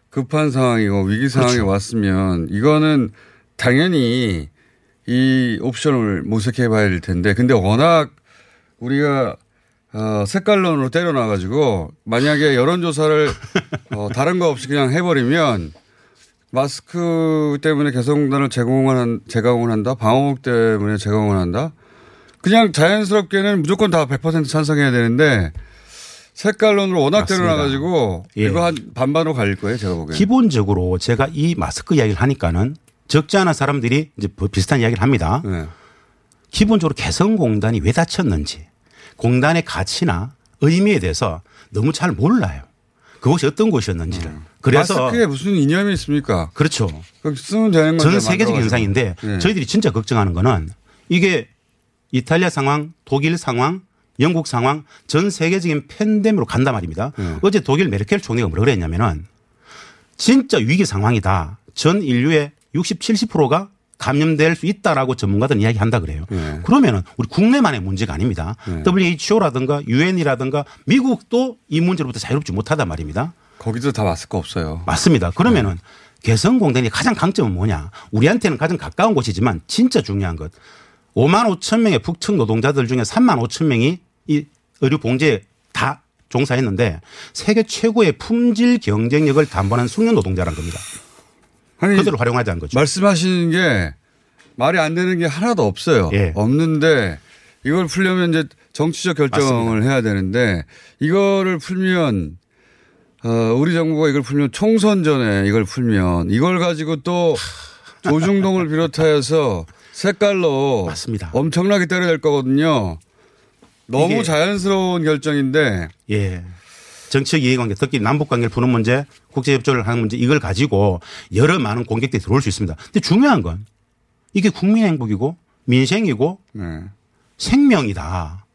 급한 상황이고 위기 상황이 그렇죠. 왔으면 이거는 당연히 이 옵션을 모색해 봐야 될 텐데 근데 워낙 우리가 어, 색깔론으로 때려놔가지고 만약에 여론조사를 어, 다른 거 없이 그냥 해버리면 마스크 때문에 개성공단을 제공을 한, 제공을 한다. 방어복 때문에 제공을 한다. 그냥 자연스럽게는 무조건 다 100% 찬성해야 되는데 색깔론으로 워낙. 때려놔가지고 예. 이거 한 반반으로 갈릴 거예요. 제가 보기에는. 기본적으로 제가 이 마스크 이야기를 하니까는 적지 않은 사람들이 이제 뭐 비슷한 이야기를 합니다. 네. 기본적으로 개성공단이 왜 닫혔는지 공단의 가치나 의미에 대해서 너무 잘 몰라요. 그것이 어떤 곳이었는지를. 그래서 음. 마스크에 무슨 이념이 있습니까? 그렇죠. 그 쓰면 되는 건데 전 세계적. 현상인데 네. 저희들이 진짜 걱정하는 거는 이게 이탈리아 상황, 독일 상황, 영국 상황 전 세계적인 팬데믹으로 간단 말입니다. 네. 어제 독일 메르켈 총리가 뭐라 그랬냐면은 진짜 위기 상황이다. 전 인류의 60, 70%가 감염될 수 있다라고 전문가들은 이야기한다 그래요. 네. 그러면은 우리 국내만의 문제가 아닙니다. 네. WHO라든가 UN이라든가 미국도 이 문제로부터 자유롭지 못하단 말입니다. 거기도 다 마스크 없어요. 맞습니다. 그러면은 개성공단이 가장 강점은 뭐냐? 우리한테는 가장 가까운 곳이지만 진짜 중요한 것. 5만 5천 명의 북측 노동자들 중에 3만 5천 명이 이 의료 봉제에 다 종사했는데 세계 최고의 품질 경쟁력을 담보하는 숙련 노동자란 겁니다. 아니, 그들을 활용하자는 거죠. 말씀하시는 게 말이 안 되는 게 하나도 없어요. 예. 없는데 이걸 풀려면 이제 정치적 결정을 해야 되는데 이거를 풀면 어, 우리 정부가 이걸 풀면 총선 전에 이걸 풀면 이걸 가지고 또 조중동을 비롯하여서 색깔로 맞습니다. 엄청나게 때려야 될 거거든요. 너무 자연스러운 결정인데 예. 정치적 이해관계, 특히 남북관계를 푸는 문제, 국제협조를 하는 문제 이걸 가지고 여러 많은 공격들이 들어올 수 있습니다. 근데 중요한 건 이게 국민 행복이고 민생이고 네. 생명이다.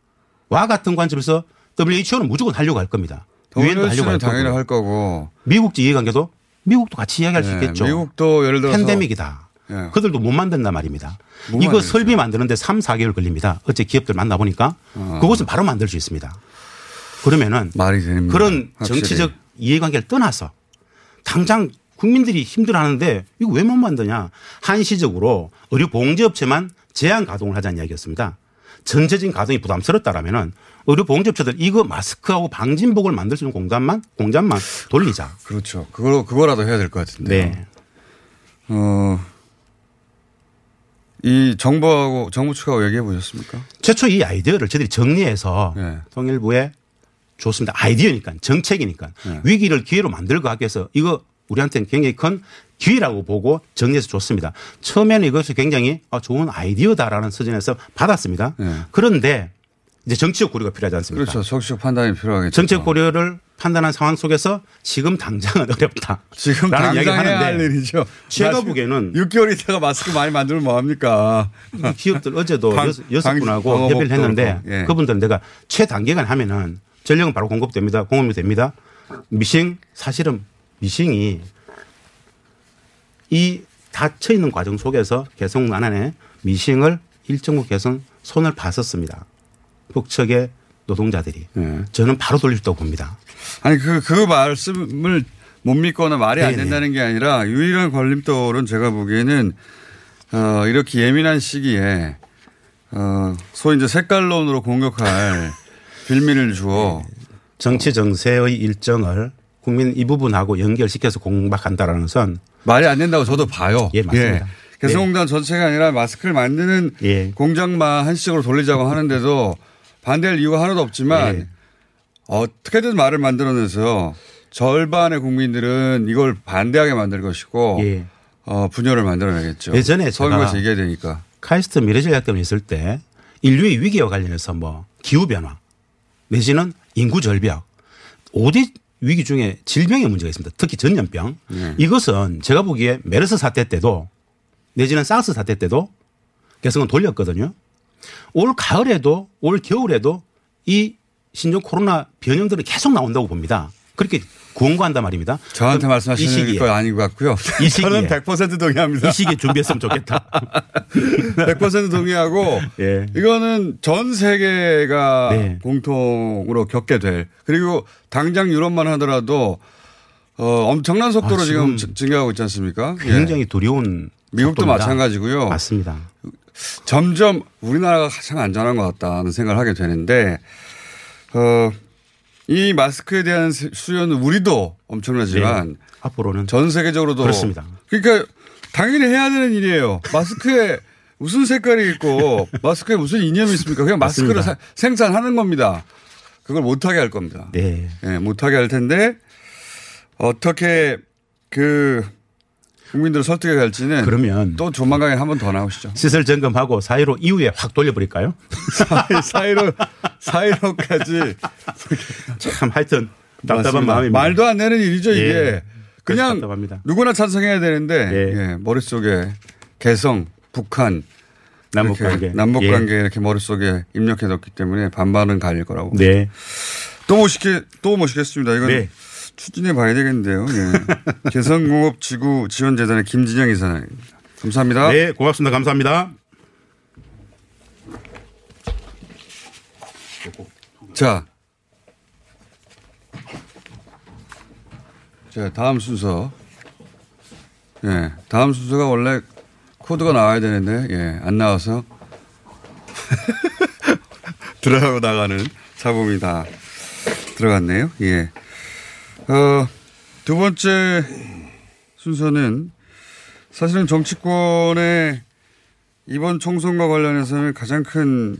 와 같은 관점에서 WHO는 무조건 하려고 할 겁니다. 유엔도 하려고 할 당연히 거고 할 거고 미국적 이해관계도 미국도 같이 이야기할 수 네, 있겠죠. 미국도 예를 들어서 팬데믹이다. 예. 그들도 못 만든단 말입니다. 못 이거 만들죠. 설비 만드는데 3, 4개월 걸립니다. 어제 기업들 만나보니까 어. 그것은 바로 만들 수 있습니다. 그러면은 말이 됩니다. 그런 확실히. 정치적 이해관계를 떠나서 당장 국민들이 힘들어하는데 이거 왜 못 만드냐 한시적으로 의료 봉제업체만 제한 가동을 하자는 이야기였습니다. 전체적인 가동이 부담스럽다라면은 의료 봉제업체들 이거 마스크하고 방진복을 만들 수 있는 공장만 공장만 돌리자. 그렇죠. 그거 그거라도 해야 될 것 같은데. 네. 어, 이 정부하고 정부 측하고 얘기해 보셨습니까? 최초 이 아이디어를 저희들이 정리해서 네. 통일부에 줬습니다. 아이디어니까 정책이니까 네. 위기를 기회로 만들고 하기 위해서 이거 우리한테는 굉장히 큰 기회라고 보고 정리해서 줬습니다. 처음에는 이것이 굉장히 아, 좋은 아이디어다라는 수준에서 받았습니다. 네. 그런데 이제 정치적 고려가 필요하지 않습니까? 그렇죠. 정치적 판단이 필요하겠죠. 정책 고려를 판단한 상황 속에서 지금 당장은 어렵다. 지금 당장 해야 할 일이죠. 제가 보기에는 6개월 있다가 마스크 많이 만들면 뭐합니까? 기업들 어제도 방- 여섯, 분하고 협의를 했는데 예. 그분들은 내가 최단기간 하면은 전력은 바로 공급됩니다. 공급이 됩니다. 미싱 사실은 미싱이 이 닫혀 있는 과정 속에서 개성 안에 미싱을 일정 부분 손을 봤었습니다. 북측의 노동자들이 예. 저는 바로 돌릴 수 봅니다. 아니 그, 그 말씀을 못 믿거나 말이 안 네네. 된다는 게 아니라 유일한 걸림돌은 제가 보기에는 어, 이렇게 예민한 시기에 어, 소위 이제 색깔론으로 공격할 빌미를 주어 정치 정세의 일정을 국민 이 부분하고 연결시켜서 공박한다라는 선 말이 안 된다고 저도 봐요. 예, 맞습니다. 개성공단 전체가 아니라 마스크를 만드는 예. 공장만 한시적으로 돌리자고 하는데도 반대할 이유가 하나도 없지만 예. 어떻게든 말을 만들어내서 절반의 국민들은 이걸 반대하게 만들 것이고 예. 어, 분열을 만들어내겠죠. 예전에 서울에서 얘기해야 되니까. 카이스트 미래전략대원 있을 때 인류의 위기와 관련해서 뭐 기후 변화 내지는 인구 절벽 5대 위기 중에 질병의 문제가 있습니다. 특히 전염병. 네. 이것은 제가 보기에 메르스 사태 때도 내지는 사스 사태 때도 개성은 돌렸거든요. 올 가을에도 올 겨울에도 이 신종 코로나 변형들은 계속 나온다고 봅니다. 그렇게 구원구한단 말입니다. 저한테 말씀하시는 건 아닌 것 같고요. 이 시기에. 저는 100% 동의합니다. 이 시기에 준비했으면 좋겠다. 100% 동의하고 예. 이거는 전 세계가 네. 공통으로 겪게 될 그리고 당장 유럽만 하더라도 어, 엄청난 속도로 아, 지금, 지금 증가하고 있지 않습니까? 굉장히 예. 두려운 미국도 속도입니다. 마찬가지고요. 맞습니다. 점점 우리나라가 가장 안전한 것 같다는 생각을 하게 되는데 어, 이 마스크에 대한 수- 수요는 우리도 엄청나지만 네. 앞으로는 전 세계적으로도 그렇습니다. 그러니까 당연히 해야 되는 일이에요. 마스크에 무슨 색깔이 있고 마스크에 무슨 이념이 있습니까? 그냥 마스크를. 사- 생산하는 겁니다. 그걸 못하게 할 겁니다. 네. 예, 못하게 할 텐데 어떻게 그 국민들을 설득해 갈지는 그러면 또 조만간에 한 번 더 나오시죠. 시설 점검하고 4.15 이후에 확 돌려버릴까요? 사이로 사이로까지 참 하여튼 답답한. 마음입니다. 말도 안 되는 일이죠 이게. 예. 그냥 답답합니다. 누구나 찬성해야 되는데 예, 머릿속에 개성, 북한, 남북 관계. 남북 예. 관계 이렇게 머릿속에 입력해 뒀기 때문에 반반은 갈릴 거라고. 네. 또 모시게 또 모시겠습니다. 이건 네. 추진해 봐야 되겠는데요. 예. 개성공업 지구 지원재단의 김진영 이사입니다. 감사합니다. 네, 고맙습니다. 감사합니다. 자. 자, 다음 순서. 예, 다음 순서가 원래 코드가 나와야 되는데, 예, 안 나와서 들어가고 나가는 잡음이 다 들어갔네요. 예. 어, 두 번째 순서는 사실은 정치권의 이번 총선과 관련해서는 가장 큰,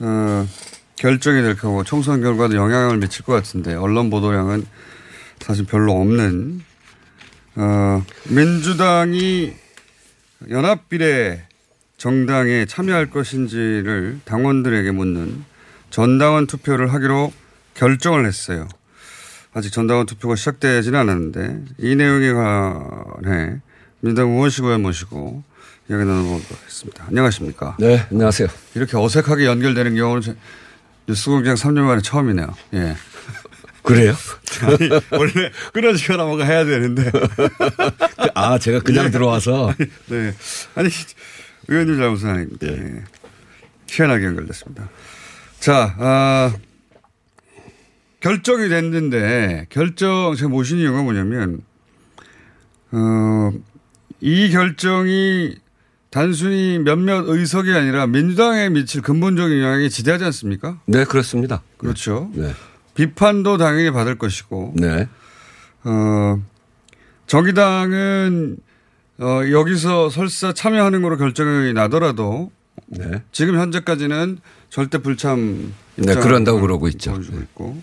어, 결정이 될 거고 총선 결과도 영향을 미칠 것 같은데 언론 보도량은 사실 별로 없는 어, 민주당이 연합비례 정당에 참여할 것인지를 당원들에게 묻는 전당원 투표를 하기로 결정을 했어요. 아직 전당원 투표가 시작되지는 않았는데 이 내용에 관해 민주당 의원식 의원 모시고 이야기 나눠보도록 하겠습니다. 안녕하십니까? 네, 안녕하세요. 이렇게 어색하게 연결되는 경우는 저- 뉴스공장 3년 만에 처음이네요. 예. 그래요? 아니, 원래 끊어지거나 뭔가 해야 되는데. 아, 제가 그냥 들어와서. 네. 아니, 의원님 잘못은 아닙니다. 예. 희한하게 연결됐습니다. 자, 아, 결정이 됐는데, 결정, 제가 모신 이유가 뭐냐면, 어, 이 결정이 단순히 몇몇 의석이 아니라 민주당에 미칠 근본적인 영향이 지대하지 않습니까? 네, 그렇습니다. 그렇죠. 네. 비판도 당연히 받을 것이고, 네. 어, 정의당은 어, 여기서 설사 참여하는 거로 결정이 나더라도 네. 지금 현재까지는 절대 불참 네, 그런다고 그러고 있죠. 보여주고 있고.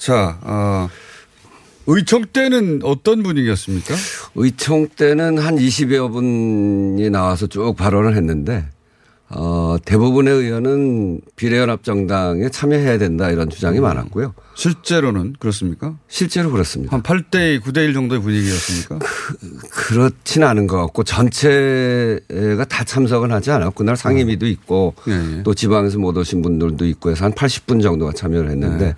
자, 어, 의총 때는 어떤 분위기였습니까? 의총 때는 한 20여 분이 나와서 쭉 발언을 했는데, 어, 대부분의 의원은 비례연합정당에 참여해야 된다 이런 주장이 음. 많았고요. 실제로는 그렇습니까? 실제로 그렇습니다. 한 8대 9대 1 정도의 분위기였습니까? 그렇지는 않은 것 같고 전체가 다 참석은 하지 않았고 그날 상임위도 있고 예, 또 지방에서 못 오신 분들도 있고 해서 한 80분 정도가 참여를 했는데 네.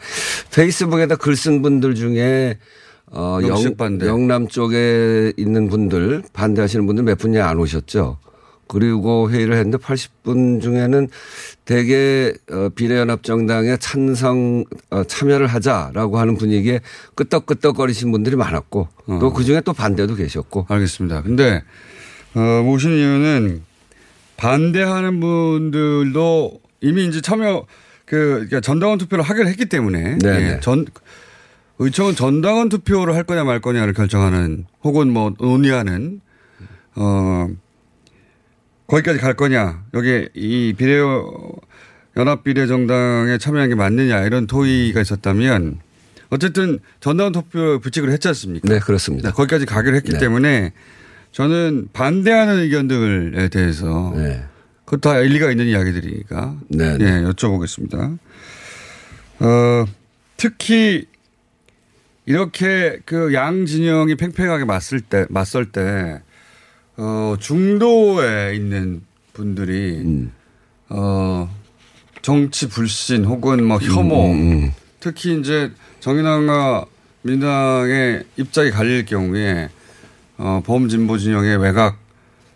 페이스북에다 글 쓴 분들 중에 어, 영. 영남 쪽에 있는 분들 반대하시는 분들 몇 분이 안 오셨죠. 그리고 회의를 했는데 80분 중에는 대개 어, 비례연합정당에 찬성 어, 참여를 하자라고 하는 분위기에 끄떡끄떡거리신 분들이 많았고 또 그중에 또 반대도 계셨고. 알겠습니다. 근데 어, 모신 이유는 반대하는 분들도 이미 이제 참여 그 그러니까 전당원 투표를 하기로 했기 때문에 네, 예, 네. 전 의총은 전당원 투표를 할 거냐 말 거냐를 결정하는 혹은 뭐 논의하는 어 거기까지 갈 거냐 여기 이 비례 연합 비례 정당에 참여한 게 맞느냐 이런 토의가 있었다면 어쨌든 전당원 투표 부칙을 했지 않습니까? 네, 그렇습니다. 거기까지 가기로 했기 네. 때문에 저는 반대하는 의견들에 대해서 그것 다 일리가 있는 이야기들이니까 네, 예, 여쭤보겠습니다. 어, 특히 이렇게 그 양 진영이 팽팽하게 맞설 때, 맞설 때, 어, 중도에 있는 분들이, 음. 어, 정치 불신 혹은 뭐 혐오, 특히 이제 정의당과 민당의 입장이 갈릴 경우에 어, 범진보 진영의 외곽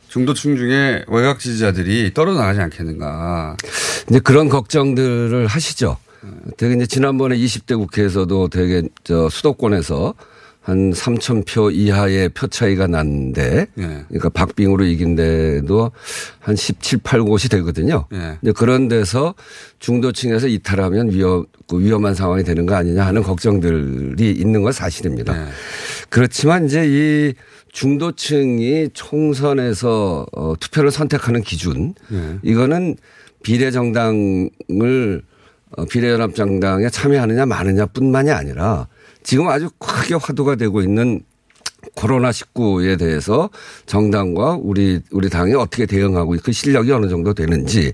중도층 중에 외곽 지지자들이 떨어나가지 않겠는가. 이제 그런 걱정들을 하시죠. 되게 이제 지난번에 20대 국회에서도 되게 저 수도권에서 한 3천 표 이하의 표 차이가 났는데, 예. 그러니까 박빙으로 이긴 데도 한 17, 8곳이 되거든요. 예. 근데 그런 데서 중도층에서 이탈하면 위험, 그 위험한 상황이 되는 거 아니냐 하는 걱정들이 있는 건 사실입니다. 예. 그렇지만 이제 이 중도층이 총선에서 어, 투표를 선택하는 기준, 예. 이거는 비례정당을 어, 비례연합정당에 참여하느냐 마느냐 뿐만이 아니라 지금 아주 크게 화두가 되고 있는 코로나19에 대해서 정당과 우리, 우리 당이 어떻게 대응하고 그 실력이 어느 정도 되는지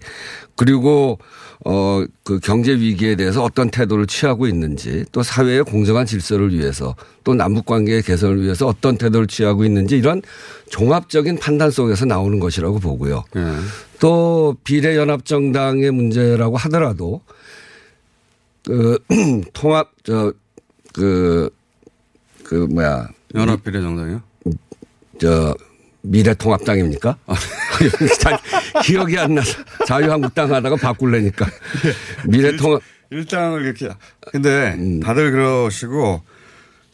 그리고 어, 그 경제 위기에 대해서 어떤 태도를 취하고 있는지 또 사회의 공정한 질서를 위해서 또 남북 관계의 개선을 위해서 어떤 태도를 취하고 있는지 이런 종합적인 판단 속에서 나오는 것이라고 보고요. 예. 또 비례연합정당의 문제라고 하더라도 그 통합 저 그 그 뭐야 연합비례정당이요? 저 미래통합당입니까? 잘 기억이 안 나서 자유한국당 하다가 바꿀래니까 미래통합 일당을 이렇게 근데 음. 다들 그러시고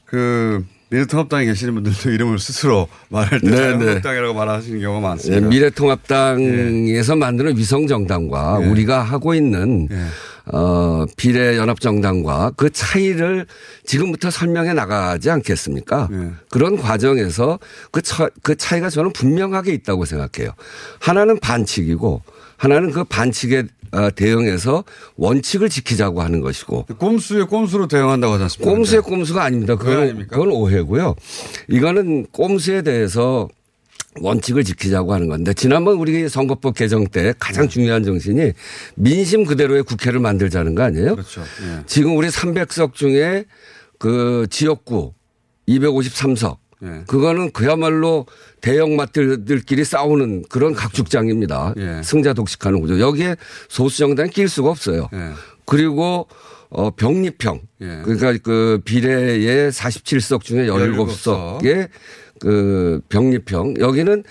그 미래통합당에 계시는 분들도 이름을 스스로 말할 때 네, 자유한국당이라고 말하시는 경우가 예, 많습니다. 미래통합당에서 만드는 위성정당과 예. 우리가 하고 있는 어, 비례연합정당과 그 차이를 지금부터 설명해 나가지 않겠습니까? 예. 그런 과정에서 그, 차, 그 차이가 저는 분명하게 있다고 생각해요. 하나는 반칙이고 하나는 그 반칙에 어, 대응해서 원칙을 지키자고 하는 것이고 꼼수에 꼼수로 대응한다고 하지 않습니까? 꼼수의 꼼수가 아닙니다. 그건? 그건 오해고요. 이거는 꼼수에 대해서 원칙을 지키자고 하는 건데 지난번 우리 선거법 개정 때 가장 네. 중요한 정신이 민심 그대로의 국회를 만들자는 거 아니에요? 그렇죠. 예. 지금 우리 300석 중에 그 지역구 253석 예. 그거는 그야말로 대형 마트들끼리 싸우는 그런 각축장입니다. 예. 승자 독식하는 구조. 여기에 소수 정당이 낄 수가 없어요. 예. 그리고 어 병립형 예. 그러니까 그 비례의 47석 중에 17석의 그 병립형 여기는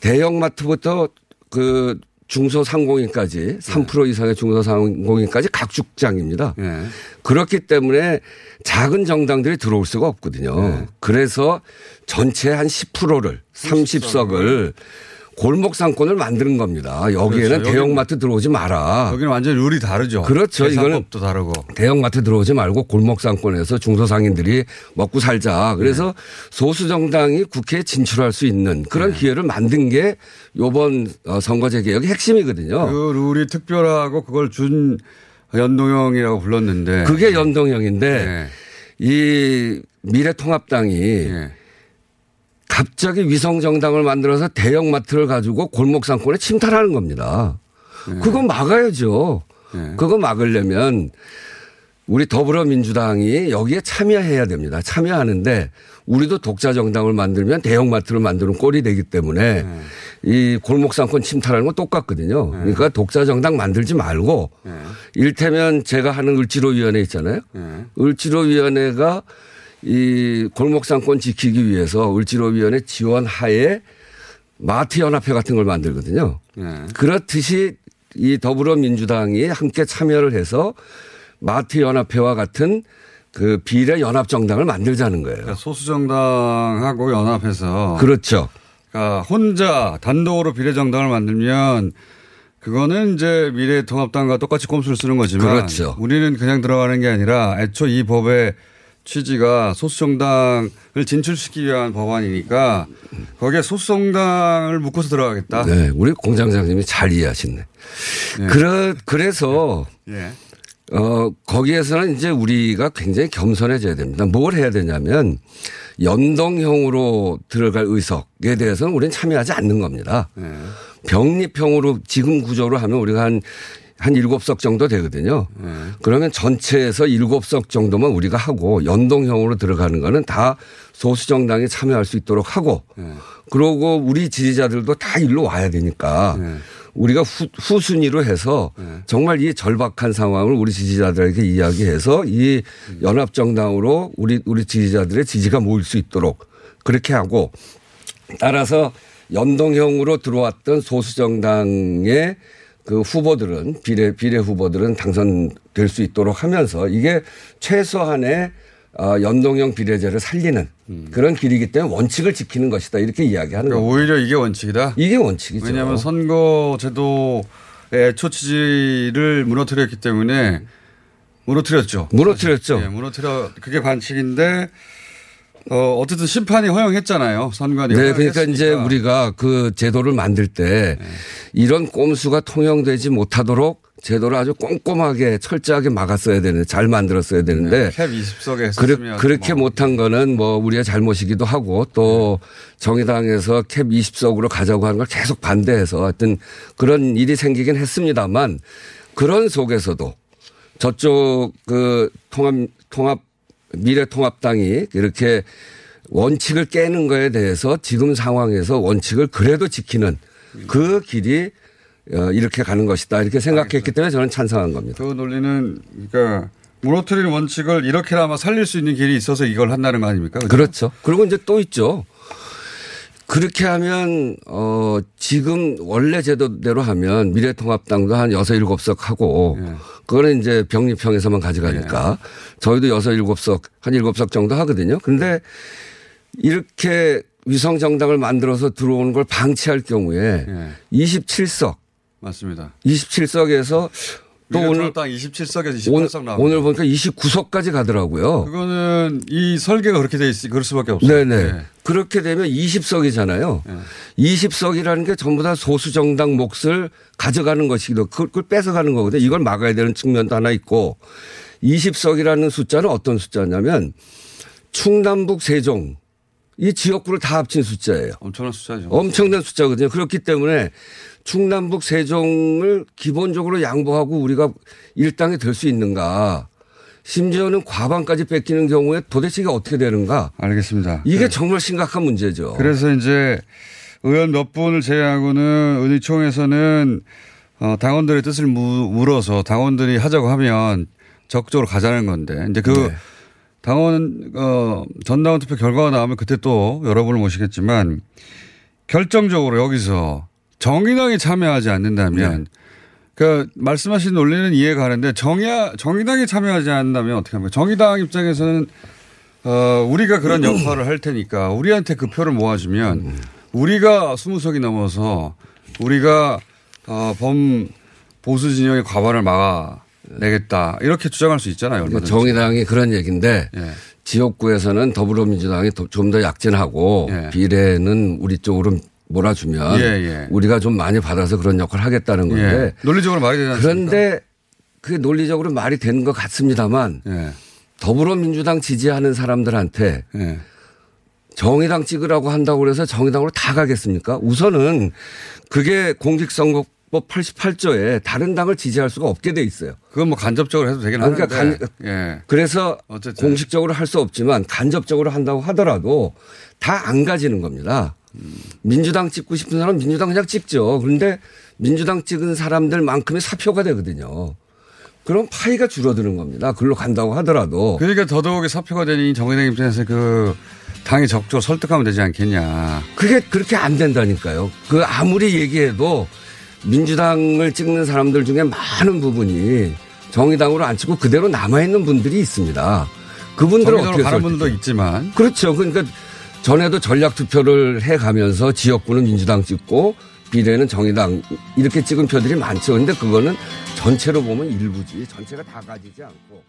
대형마트부터 그 중소상공인까지 3% 이상의 중소상공인까지 각축장입니다. 예. 그렇기 때문에 작은 정당들이 들어올 수가 없거든요. 네. 그래서 전체 한 10%를 30석을 골목 상권을 만드는 겁니다. 여기에는 그렇죠. 대형마트 들어오지 마라. 여기는 완전 룰이 다르죠. 그렇죠. 이거는 다르고. 대형마트 들어오지 말고 골목 상권에서 중소상인들이 먹고 살자. 그래서 네. 소수 정당이 국회에 진출할 수 있는 그런 네. 기회를 만든 게 요번 어, 선거제 개혁의 핵심이거든요. 그 룰이 특별하고 그걸 준 연동형이라고 불렀는데. 그게 연동형인데 네. 이 미래통합당이 갑자기 위성 정당을 만들어서 대형 마트를 가지고 골목 상권에 침탈하는 겁니다. 그거 막아야죠. 그거 막으려면 우리 더불어민주당이 여기에 참여해야 됩니다. 참여하는데 우리도 독자 정당을 만들면 대형 마트를 만드는 꼴이 되기 때문에 이 골목 상권 침탈하는 건 똑같거든요. 그러니까 독자 정당 만들지 말고 일테면 제가 하는 을지로 위원회 있잖아요. 을지로 위원회가 이 골목상권 지키기 위해서 을지로위원회 지원 하에 마트 연합회 같은 걸 만들거든요. 그렇듯이 이 더불어민주당이 함께 참여를 해서 마트 연합회와 같은 그 비례 연합 정당을 만들자는 거예요. 그러니까 소수 정당하고 연합해서. 그렇죠. 그러니까 혼자 단독으로 비례 정당을 만들면 그거는 이제 미래통합당과 똑같이 꼼수를 쓰는 거지만. 그렇죠. 우리는 그냥 들어가는 게 아니라 애초 이 법의 취지가 소수정당을 진출시키기 위한 법안이니까 거기에 소수정당을 묶어서 들어가겠다. 네, 우리 공장장님이 잘 이해하시네. 그래, 그래서 예. 어, 거기에서는 이제 우리가 굉장히 겸손해져야 됩니다. 뭘 해야 되냐면 연동형으로 들어갈 의석에 대해서는 우리는 참여하지 않는 겁니다. 네. 병립형으로 지금 구조로 하면 우리가 한, 한 일곱 석 정도 되거든요. 그러면 전체에서 일곱 석 정도만 우리가 하고 연동형으로 들어가는 거는 다 소수 정당이 참여할 수 있도록 하고 그러고 우리 지지자들도 다 일로 와야 되니까 우리가 후, 후순위로 해서 정말 이 절박한 상황을 우리 지지자들에게 이야기해서 이 연합정당으로 우리 우리 지지자들의 지지가 모일 수 있도록 그렇게 하고 따라서 연동형으로 들어왔던 소수 정당의 그 후보들은 비례 비례 후보들은 당선될 수 있도록 하면서 이게 최소한의 어, 연동형 비례제를 살리는 그런 길이기 때문에 원칙을 지키는 것이다 이렇게 이야기하는 그러니까. 오히려 이게 원칙이다. 이게 원칙이죠. 왜냐하면 선거 제도의 애초 취지를 무너뜨렸기 때문에 무너뜨렸죠. 무너뜨렸죠. 예, 무너뜨려 그게 반칙인데 어 어쨌든 심판이 허용했잖아요. 선관위. 네, 그러니까 허용했으니까. 이제 우리가 그 제도를 만들 때 이런 꼼수가 통용되지 못하도록 제도를 아주 꼼꼼하게 철저하게 막았어야 되는데 잘 만들었어야 되는데 캡 20석에 그르, 했으면 그렇게 못한 거는 뭐 우리의 잘못이기도 하고 또 정의당에서 캡 20석으로 가자고 하는 걸 계속 반대해서 하여튼 그런 일이 생기긴 했습니다만 그런 속에서도 저쪽 그 통합 통합 미래통합당이 이렇게 원칙을 깨는 거에 대해서 지금 상황에서 원칙을 그래도 지키는 그 길이 어, 이렇게 가는 것이다 이렇게 생각했기 때문에 저는 찬성한 겁니다. 그 논리는 그러니까 무너뜨리는 원칙을 이렇게나마 살릴 수 있는 길이 있어서 이걸 한다는 거 아닙니까? 그죠? 그렇죠. 그리고 이제 또 있죠. 그렇게 하면 어 지금 원래 제도대로 하면 미래통합당도 한 여섯 일곱 석 하고 예. 그거는 이제 병립형에서만 가져가니까 저희도 여섯 일곱 석한 일곱 석 정도 하거든요. 근데 이렇게 위성 정당을 만들어서 들어오는 걸 방치할 경우에 예. 27석 맞습니다. 27석에서 또 오늘 미래통합당 27석에서 오늘, 28석 나오고 오늘 보니까 29석까지 가더라고요. 그거는 이 설계가 그렇게 돼 있으니 그럴 수밖에 없어요. 네네. 예. 그렇게 되면 20석이잖아요. 20석이라는 게 전부 다 소수 정당 몫을 가져가는 것이기도 그걸 그걸 뺏어가는 거거든요. 이걸 막아야 되는 측면도 하나 있고 20석이라는 숫자는 어떤 숫자냐면 충남북 세종 이 지역구를 다 합친 숫자예요. 엄청난 숫자죠. 엄청난 숫자거든요. 그렇기 때문에 충남북 세종을 기본적으로 양보하고 우리가 일당이 될 수 있는가. 심지어는 과반까지 뺏기는 경우에 도대체 이게 어떻게 되는가. 알겠습니다. 이게 정말 심각한 문제죠. 그래서 이제 의원 몇 분을 제외하고는 의총에서는 어, 당원들의 뜻을 무- 물어서 당원들이 하자고 하면 적극적으로 가자는 건데 이제 그 네. 당원 어, 전당원 투표 결과가 나오면 그때 또 여러분을 모시겠지만 결정적으로 여기서 정의당이 참여하지 않는다면 그 말씀하신 논리는 이해가 가는데 정의 정의당이 참여하지 않는다면 어떻게 합니까? 정의당 입장에서는 어, 우리가 그런 역할을 할 테니까 우리한테 그 표를 모아주면 우리가 스무 석이 넘어서 우리가 어, 범 보수 진영의 과반을 막아내겠다 이렇게 주장할 수 있잖아요. 얼마든지. 정의당이 그런 얘기인데 예. 지역구에서는 더불어민주당이 좀 더 약진하고 비례는 우리 쪽으로 몰아주면 예, 예. 우리가 좀 많이 받아서 그런 역할을 하겠다는 건데 예. 논리적으로 말이 되지 않습니까? 그런데 그게 논리적으로 말이 되는 것 같습니다만 예. 더불어민주당 지지하는 사람들한테 예. 정의당 찍으라고 한다고 그래서 정의당으로 다 가겠습니까? 우선은 그게 공직선거 법 88조에 다른 당을 지지할 수가 없게 돼 있어요. 그건 뭐 간접적으로 해도 되긴 그러니까 하는데. 간- 예. 그래서 어쨌든. 공식적으로 할 수 없지만 간접적으로 한다고 하더라도 다 안 가지는 겁니다. 민주당 찍고 싶은 사람 은 민주당 그냥 찍죠. 그런데 민주당 찍은 사람들만큼의 사표가 되거든요. 그럼 파이가 줄어드는 겁니다. 글로 간다고 하더라도. 그러니까 더더욱이 사표가 되니 정의당 입장에서 그 당이 적극적으로 설득하면 되지 않겠냐. 그게 그렇게 안 된다니까요. 그 아무리 얘기해도 민주당을 찍는 사람들 중에 많은 부분이 정의당으로 안 찍고 그대로 남아있는 분들이 있습니다. 그분들은 어떻게 설득해요? 분도 있지만 그렇죠. 그러니까 전에도 전략 투표를 해 가면서 지역구는 민주당 찍고 비례는 정의당 이렇게 찍은 표들이 많죠. 근데 그거는 전체로 보면 일부지 전체가 다 가지지 않고